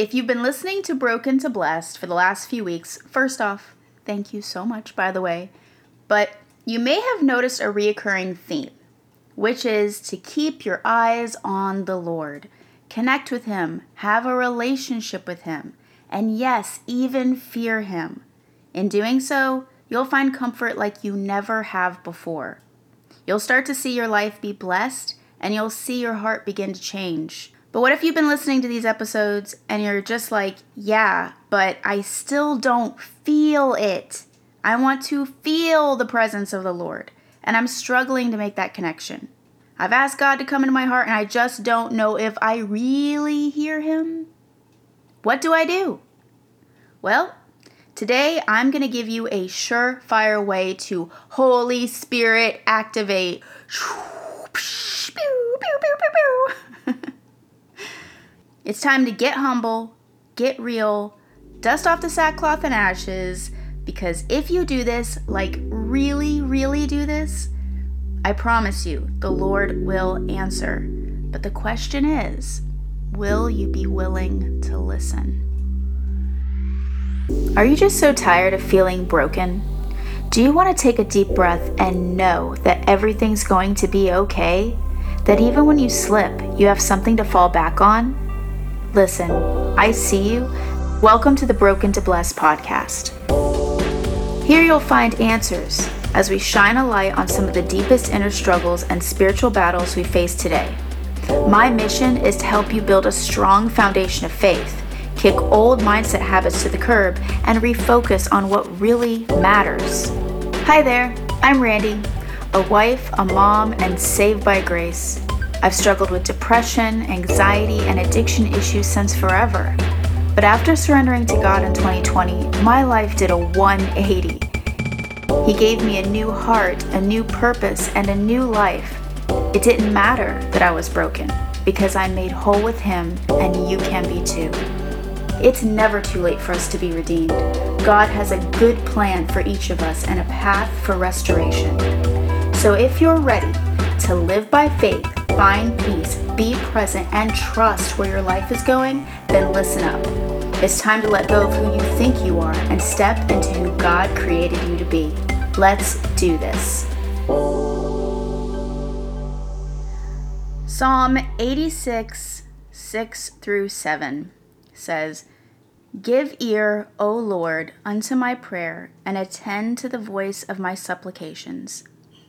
If you've been listening to Broken to Blessed for the last few weeks, first off, thank you so much, by the way. But you may have noticed a reoccurring theme, which is to keep your eyes on the Lord, connect with Him, have a relationship with Him, and yes, even fear Him. In doing so, you'll find comfort like you never have before. You'll start to see your life be blessed and you'll see your heart begin to change. But what if you've been listening to these episodes and you're just like, yeah, but I still don't feel it? I want to feel the presence of the Lord, and I'm struggling to make that connection. I've asked God to come into my heart, and I just don't know if I really hear Him. What do I do? Well, today I'm going to give you a surefire way to Holy Spirit activate. It's time to get humble, get real, dust off the sackcloth and ashes, because if you do this, like really, really do this, I promise you, the Lord will answer. But the question is, will you be willing to listen? Are you just so tired of feeling broken? Do you want to take a deep breath and know that everything's going to be okay? That even when you slip, you have something to fall back on? Listen, I see you. Welcome to the Broken to Blessed podcast. Here you'll find answers as we shine a light on some of the deepest inner struggles and spiritual battles we face today. My mission is to help you build a strong foundation of faith, kick old mindset habits to the curb, and refocus on what really matters. Hi there, I'm Randy, a wife, a mom, and saved by grace. I've struggled with depression, anxiety, and addiction issues since forever. But after surrendering to God in 2020, my life did a 180. He gave me a new heart, a new purpose, and a new life. It didn't matter that I was broken because I'm made whole with Him, and you can be too. It's never too late for us to be redeemed. God has a good plan for each of us and a path for restoration. So if you're ready to live by faith, find peace, be present, and trust where your life is going, then listen up. It's time to let go of who you think you are and step into who God created you to be. Let's do this. Psalm 86, 6 through 7 says, Give ear, O Lord, unto my prayer, and attend to the voice of my supplications.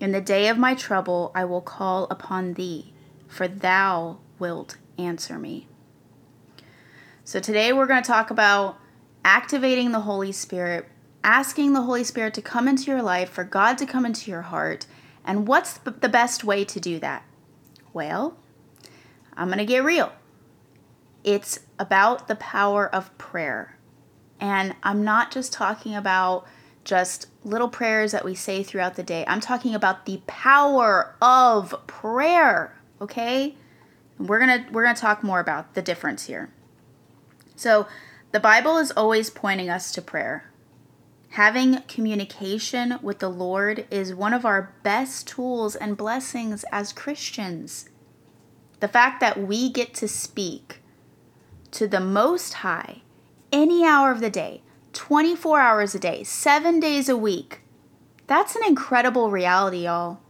In the day of my trouble I will call upon thee, for thou wilt answer me. So today we're going to talk about activating the Holy Spirit, asking the Holy Spirit to come into your life, for God to come into your heart, and what's the best way to do that? Well, I'm going to get real. It's about the power of prayer. And I'm not just talking about just little prayers that we say throughout the day. I'm talking about the power of prayer, okay? We're going to we're going to talk more about the difference here. So, the Bible is always pointing us to prayer. Having communication with the Lord is one of our best tools and blessings as Christians. The fact that we get to speak to the Most High any hour of the day, 24 hours a day, seven days a week, that's an incredible reality, y'all.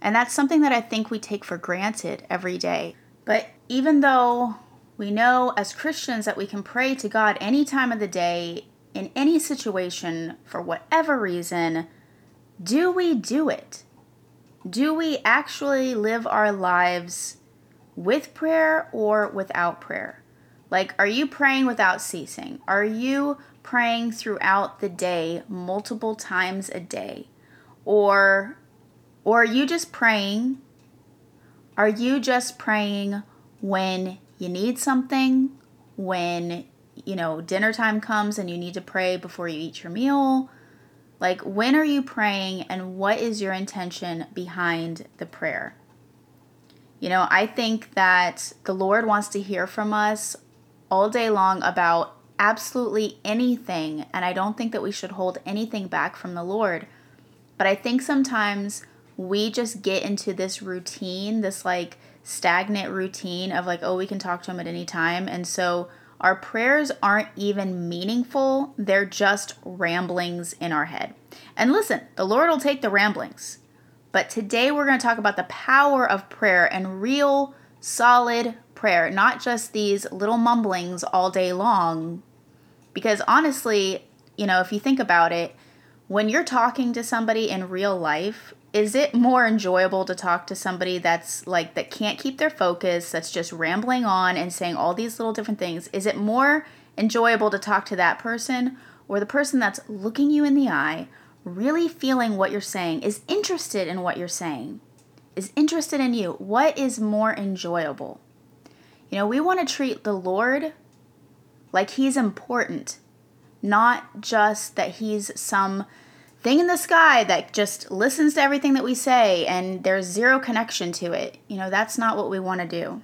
And that's something that I think we take for granted every day. But even though we know as Christians that we can pray to God any time of the day, in any situation, for whatever reason. Do we do it? Do we actually live our lives with prayer or without prayer? Like, are you praying without ceasing? Are you praying throughout the day, multiple times a day? Or, or are you just praying? Are you just praying when you need something, when you know dinner time comes and you need to pray before you eat your meal, like when are you praying and what is your intention behind the prayer? You know, I think that the Lord wants to hear from us all day long about absolutely anything, and I don't think that we should hold anything back from the Lord. But I think sometimes we just get into this routine, this like stagnant routine of like, oh, we can talk to him at any time. And so our prayers aren't even meaningful, they're just ramblings in our head. And listen, the Lord will take the ramblings. But today we're going to talk about the power of prayer and real, solid prayer, not just these little mumblings all day long. Because honestly, you know, if you think about it, when you're talking to somebody in real life, is it more enjoyable to talk to somebody that's like that can't keep their focus, that's just rambling on and saying all these little different things? Is it more enjoyable to talk to that person or the person that's looking you in the eye, really feeling what you're saying, is interested in what you're saying, is interested in you? What is more enjoyable? You know, we want to treat the Lord like he's important, not just that he's some thing in the sky that just listens to everything that we say and there's zero connection to it. You know, that's not what we want to do.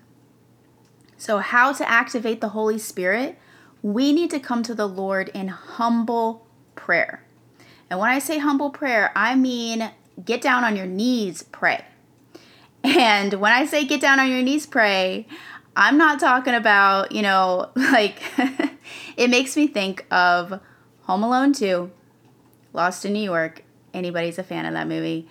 So, how to activate the Holy Spirit? We need to come to the Lord in humble prayer. And when I say humble prayer, I mean get down on your knees, pray. And when I say get down on your knees, pray, I'm not talking about, you know, like it makes me think of Home Alone 2 Lost in New York. Anybody's a fan of that movie.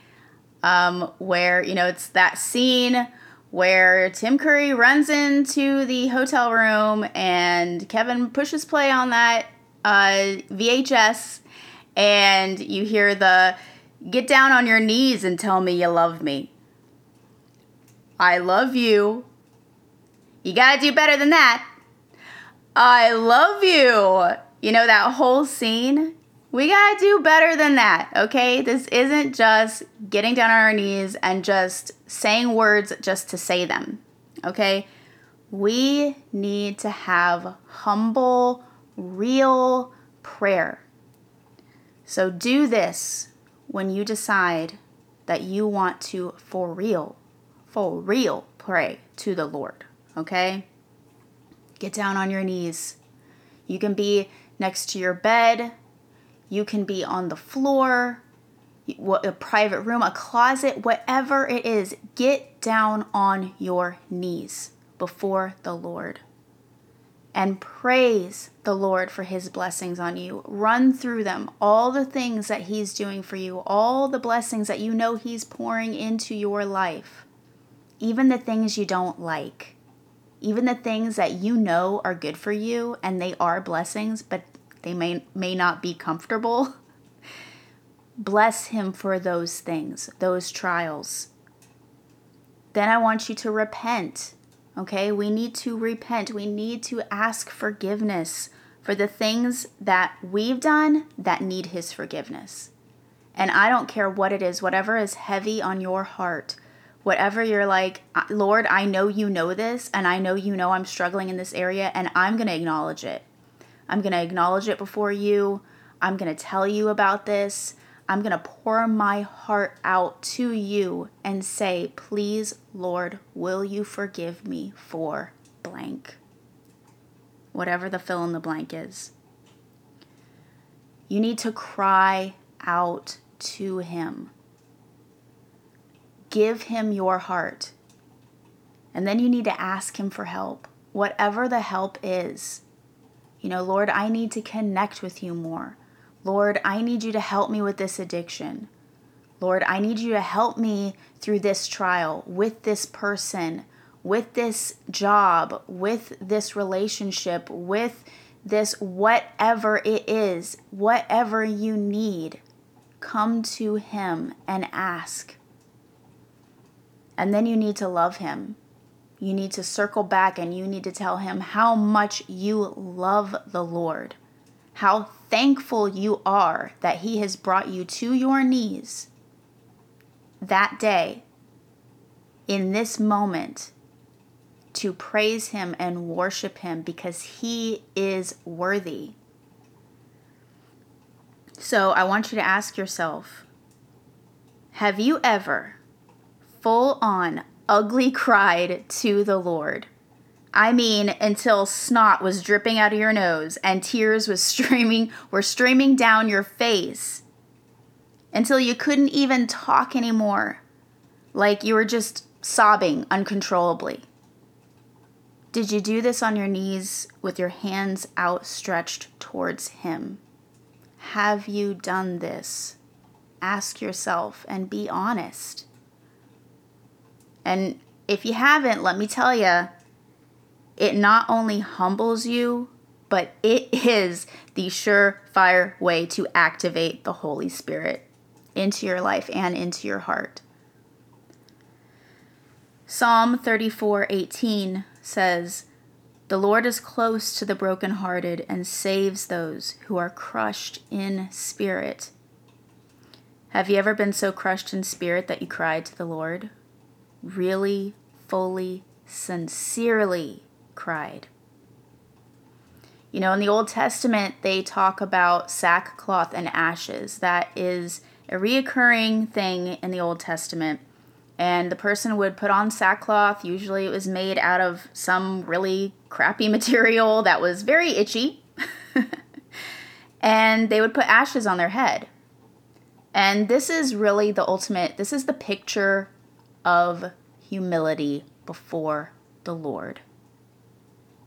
Um, where, you know, it's that scene where Tim Curry runs into the hotel room and Kevin pushes play on that uh, VHS and you hear the get down on your knees and tell me you love me. I love you. You gotta do better than that. I love you. You know, that whole scene we gotta do better than that, okay? This isn't just getting down on our knees and just saying words just to say them, okay? We need to have humble, real prayer. So do this when you decide that you want to, for real, for real, pray to the Lord, okay? Get down on your knees. You can be next to your bed you can be on the floor, a private room, a closet, whatever it is. Get down on your knees before the Lord and praise the Lord for his blessings on you. Run through them, all the things that he's doing for you, all the blessings that you know he's pouring into your life, even the things you don't like, even the things that you know are good for you and they are blessings, but they may, may not be comfortable. Bless Him for those things, those trials. Then I want you to repent. Okay, we need to repent. We need to ask forgiveness for the things that we've done that need His forgiveness. And I don't care what it is, whatever is heavy on your heart, whatever you're like, Lord, I know you know this, and I know you know I'm struggling in this area, and I'm going to acknowledge it. I'm going to acknowledge it before you. I'm going to tell you about this. I'm going to pour my heart out to you and say, Please, Lord, will you forgive me for blank? Whatever the fill in the blank is. You need to cry out to Him. Give Him your heart. And then you need to ask Him for help, whatever the help is. You know, Lord, I need to connect with you more. Lord, I need you to help me with this addiction. Lord, I need you to help me through this trial with this person, with this job, with this relationship, with this whatever it is, whatever you need. Come to Him and ask. And then you need to love Him. You need to circle back and you need to tell him how much you love the Lord, how thankful you are that he has brought you to your knees that day, in this moment, to praise him and worship him because he is worthy. So I want you to ask yourself have you ever full on ugly cried to the Lord. I mean, until snot was dripping out of your nose and tears was streaming were streaming down your face. Until you couldn't even talk anymore. Like you were just sobbing uncontrollably. Did you do this on your knees with your hands outstretched towards Him? Have you done this? Ask yourself and be honest. And if you haven't, let me tell you, it not only humbles you, but it is the surefire way to activate the Holy Spirit into your life and into your heart. Psalm 34:18 says, "The Lord is close to the brokenhearted and saves those who are crushed in spirit." Have you ever been so crushed in spirit that you cried to the Lord? Really, fully, sincerely cried. You know, in the Old Testament, they talk about sackcloth and ashes. That is a reoccurring thing in the Old Testament. And the person would put on sackcloth. Usually it was made out of some really crappy material that was very itchy. and they would put ashes on their head. And this is really the ultimate, this is the picture of humility before the Lord.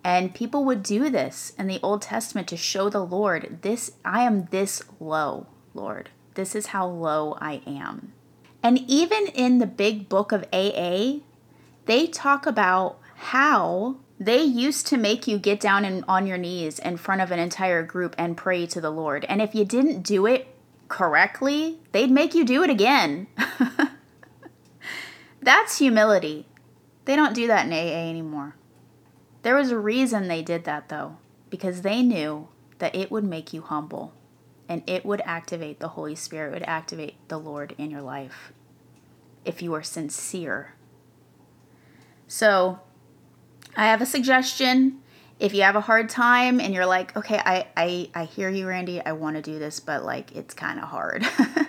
And people would do this in the Old Testament to show the Lord, this I am this low, Lord. This is how low I am. And even in the big book of AA, they talk about how they used to make you get down and on your knees in front of an entire group and pray to the Lord. And if you didn't do it correctly, they'd make you do it again. That's humility. They don't do that in AA anymore. There was a reason they did that, though, because they knew that it would make you humble and it would activate the Holy Spirit, would activate the Lord in your life if you are sincere. So, I have a suggestion. If you have a hard time and you're like, okay, I, I, I hear you, Randy, I want to do this, but like it's kind of hard.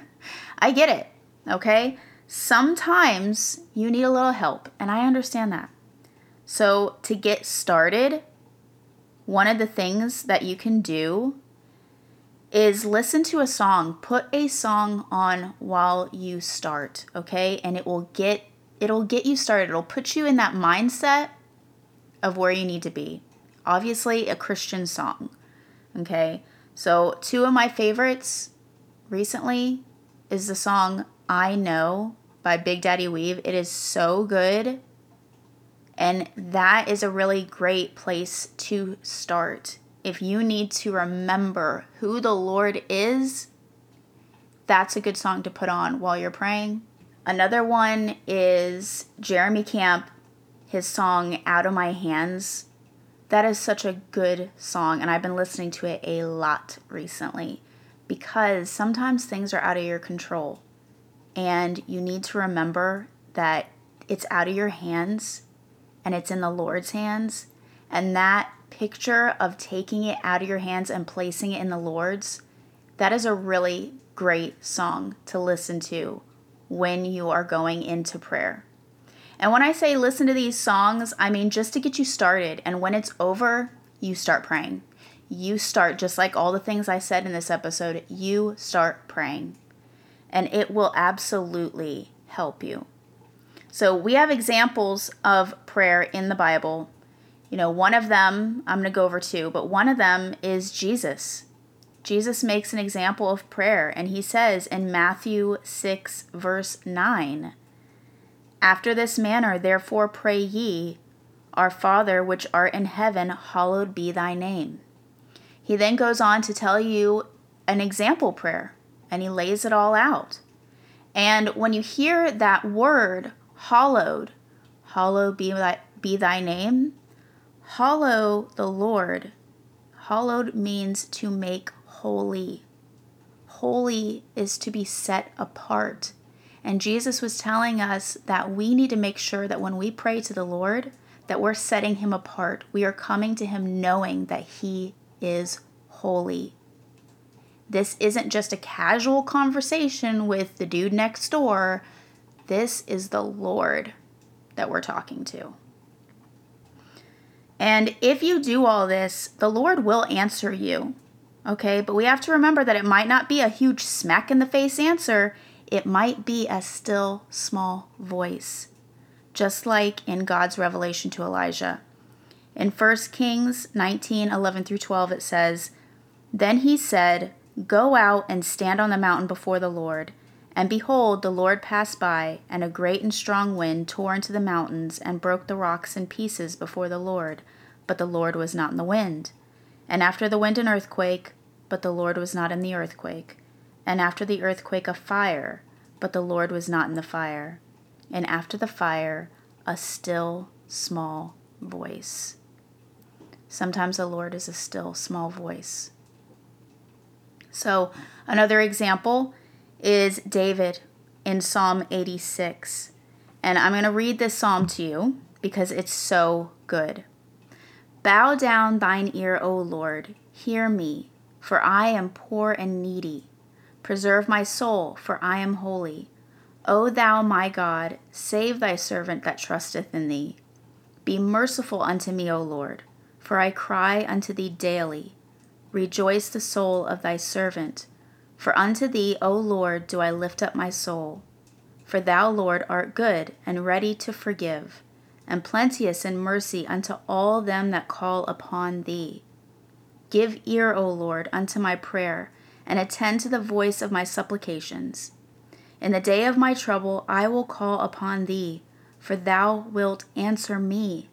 I get it, okay? Sometimes you need a little help, and I understand that. So, to get started, one of the things that you can do is listen to a song. Put a song on while you start, okay? And it will get it'll get you started. It'll put you in that mindset of where you need to be. Obviously, a Christian song. Okay? So, two of my favorites recently is the song I Know by Big Daddy Weave. It is so good and that is a really great place to start. If you need to remember who the Lord is, that's a good song to put on while you're praying. Another one is Jeremy Camp, his song Out of My Hands. That is such a good song, and I've been listening to it a lot recently because sometimes things are out of your control, and you need to remember that it's out of your hands and it's in the Lord's hands. And that picture of taking it out of your hands and placing it in the Lord's, that is a really great song to listen to when you are going into prayer. And when I say listen to these songs, I mean just to get you started. And when it's over, you start praying. You start, just like all the things I said in this episode, you start praying. And it will absolutely help you. So we have examples of prayer in the Bible. You know, one of them, I'm going to go over two, but one of them is Jesus. Jesus makes an example of prayer, and he says in Matthew 6, verse 9, After this manner, therefore, pray ye, Our Father which art in heaven, hallowed be thy name. He then goes on to tell you an example prayer, and he lays it all out. And when you hear that word, hallowed. Hallowed be thy, be thy name. Hallow the Lord. Hallowed means to make holy. Holy is to be set apart. And Jesus was telling us that we need to make sure that when we pray to the Lord, that we're setting him apart. We are coming to him knowing that he is holy. This isn't just a casual conversation with the dude next door this is the Lord that we're talking to. And if you do all this, the Lord will answer you. Okay, but we have to remember that it might not be a huge smack in the face answer, it might be a still small voice, just like in God's revelation to Elijah. In 1 Kings 19 11 through 12, it says, Then he said, Go out and stand on the mountain before the Lord. And behold, the Lord passed by, and a great and strong wind tore into the mountains and broke the rocks in pieces before the Lord. But the Lord was not in the wind. And after the wind, an earthquake, but the Lord was not in the earthquake. And after the earthquake, a fire, but the Lord was not in the fire. And after the fire, a still small voice. Sometimes the Lord is a still small voice. So, another example is David in Psalm 86. And I'm going to read this psalm to you because it's so good. Bow down thine ear, O Lord, hear me, for I am poor and needy. Preserve my soul, for I am holy. O thou my God, save thy servant that trusteth in thee. Be merciful unto me, O Lord, for I cry unto thee daily. Rejoice the soul of thy servant for unto thee, O Lord, do I lift up my soul. For thou, Lord, art good and ready to forgive, and plenteous in mercy unto all them that call upon thee. Give ear, O Lord, unto my prayer, and attend to the voice of my supplications. In the day of my trouble I will call upon thee, for thou wilt answer me.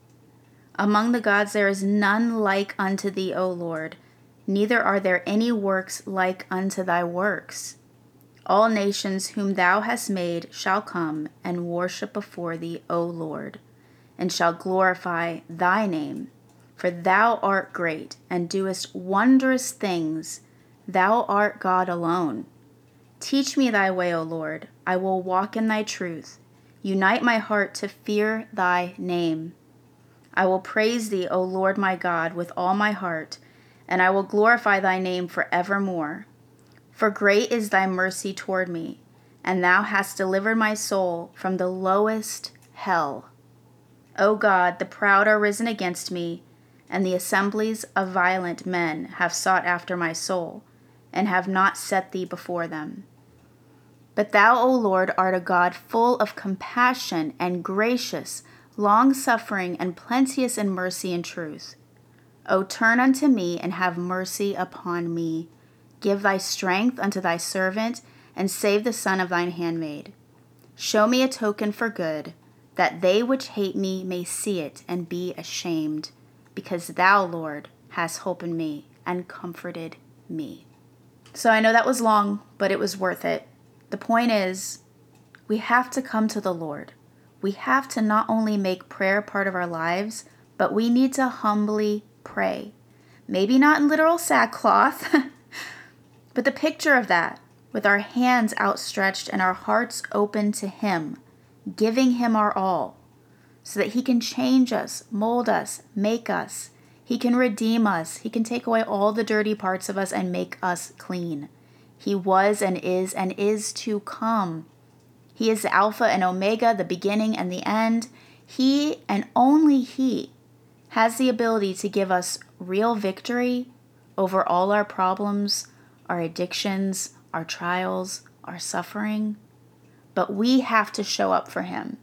Among the gods there is none like unto thee, O Lord neither are there any works like unto thy works. All nations whom thou hast made shall come and worship before thee, O Lord, and shall glorify thy name. For thou art great, and doest wondrous things. Thou art God alone. Teach me thy way, O Lord. I will walk in thy truth. Unite my heart to fear thy name. I will praise thee, O Lord my God, with all my heart and I will glorify thy name for evermore. For great is thy mercy toward me, and thou hast delivered my soul from the lowest hell. O God, the proud are risen against me, and the assemblies of violent men have sought after my soul, and have not set thee before them. But thou, O Lord, art a God full of compassion and gracious, long suffering, and plenteous in mercy and truth O turn unto me and have mercy upon me. Give thy strength unto thy servant, and save the son of thine handmaid. Show me a token for good, that they which hate me may see it and be ashamed, because thou, Lord, hast hope in me and comforted me. So I know that was long, but it was worth it. The point is, we have to come to the Lord. We have to not only make prayer part of our lives, but we need to humbly pray. Maybe not in literal sackcloth, but the picture of that, with our hands outstretched and our hearts open to Him, giving Him our all, so that He can change us, mold us, make us. He can redeem us. He can take away all the dirty parts of us and make us clean. He was and is and is to come. He is the Alpha and Omega, the beginning and the end. He and only He has the ability to give us real victory over all our problems, our addictions, our trials, our suffering. But we have to show up for Him.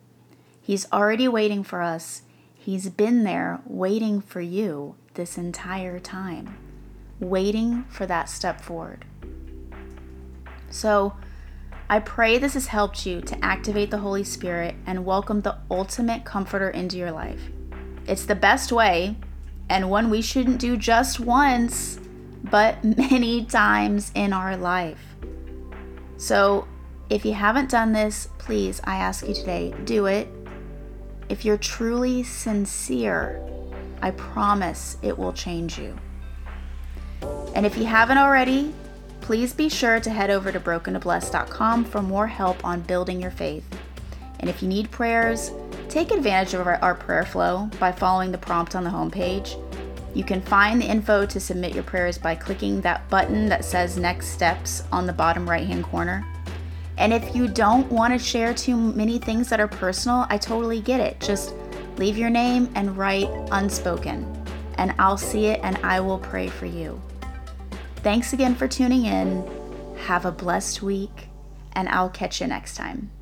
He's already waiting for us. He's been there waiting for you this entire time, waiting for that step forward. So, I pray this has helped you to activate the Holy Spirit and welcome the ultimate comforter into your life. It's the best way, and one we shouldn't do just once, but many times in our life. So, if you haven't done this, please, I ask you today, do it. If you're truly sincere, I promise it will change you. And if you haven't already, please be sure to head over to brokentoblessed.com for more help on building your faith. And if you need prayers, take advantage of our, our, prayer flow by following the prompt on the homepage. You can find the info to submit your prayers by clicking that button that says Next Steps on the bottom right hand corner. And if you don't want to share too many things that are personal, I totally get it. Just leave your name and write unspoken, and I'll see it and I will pray for you. Thanks again for tuning in. Have a blessed week, and I'll catch you next time.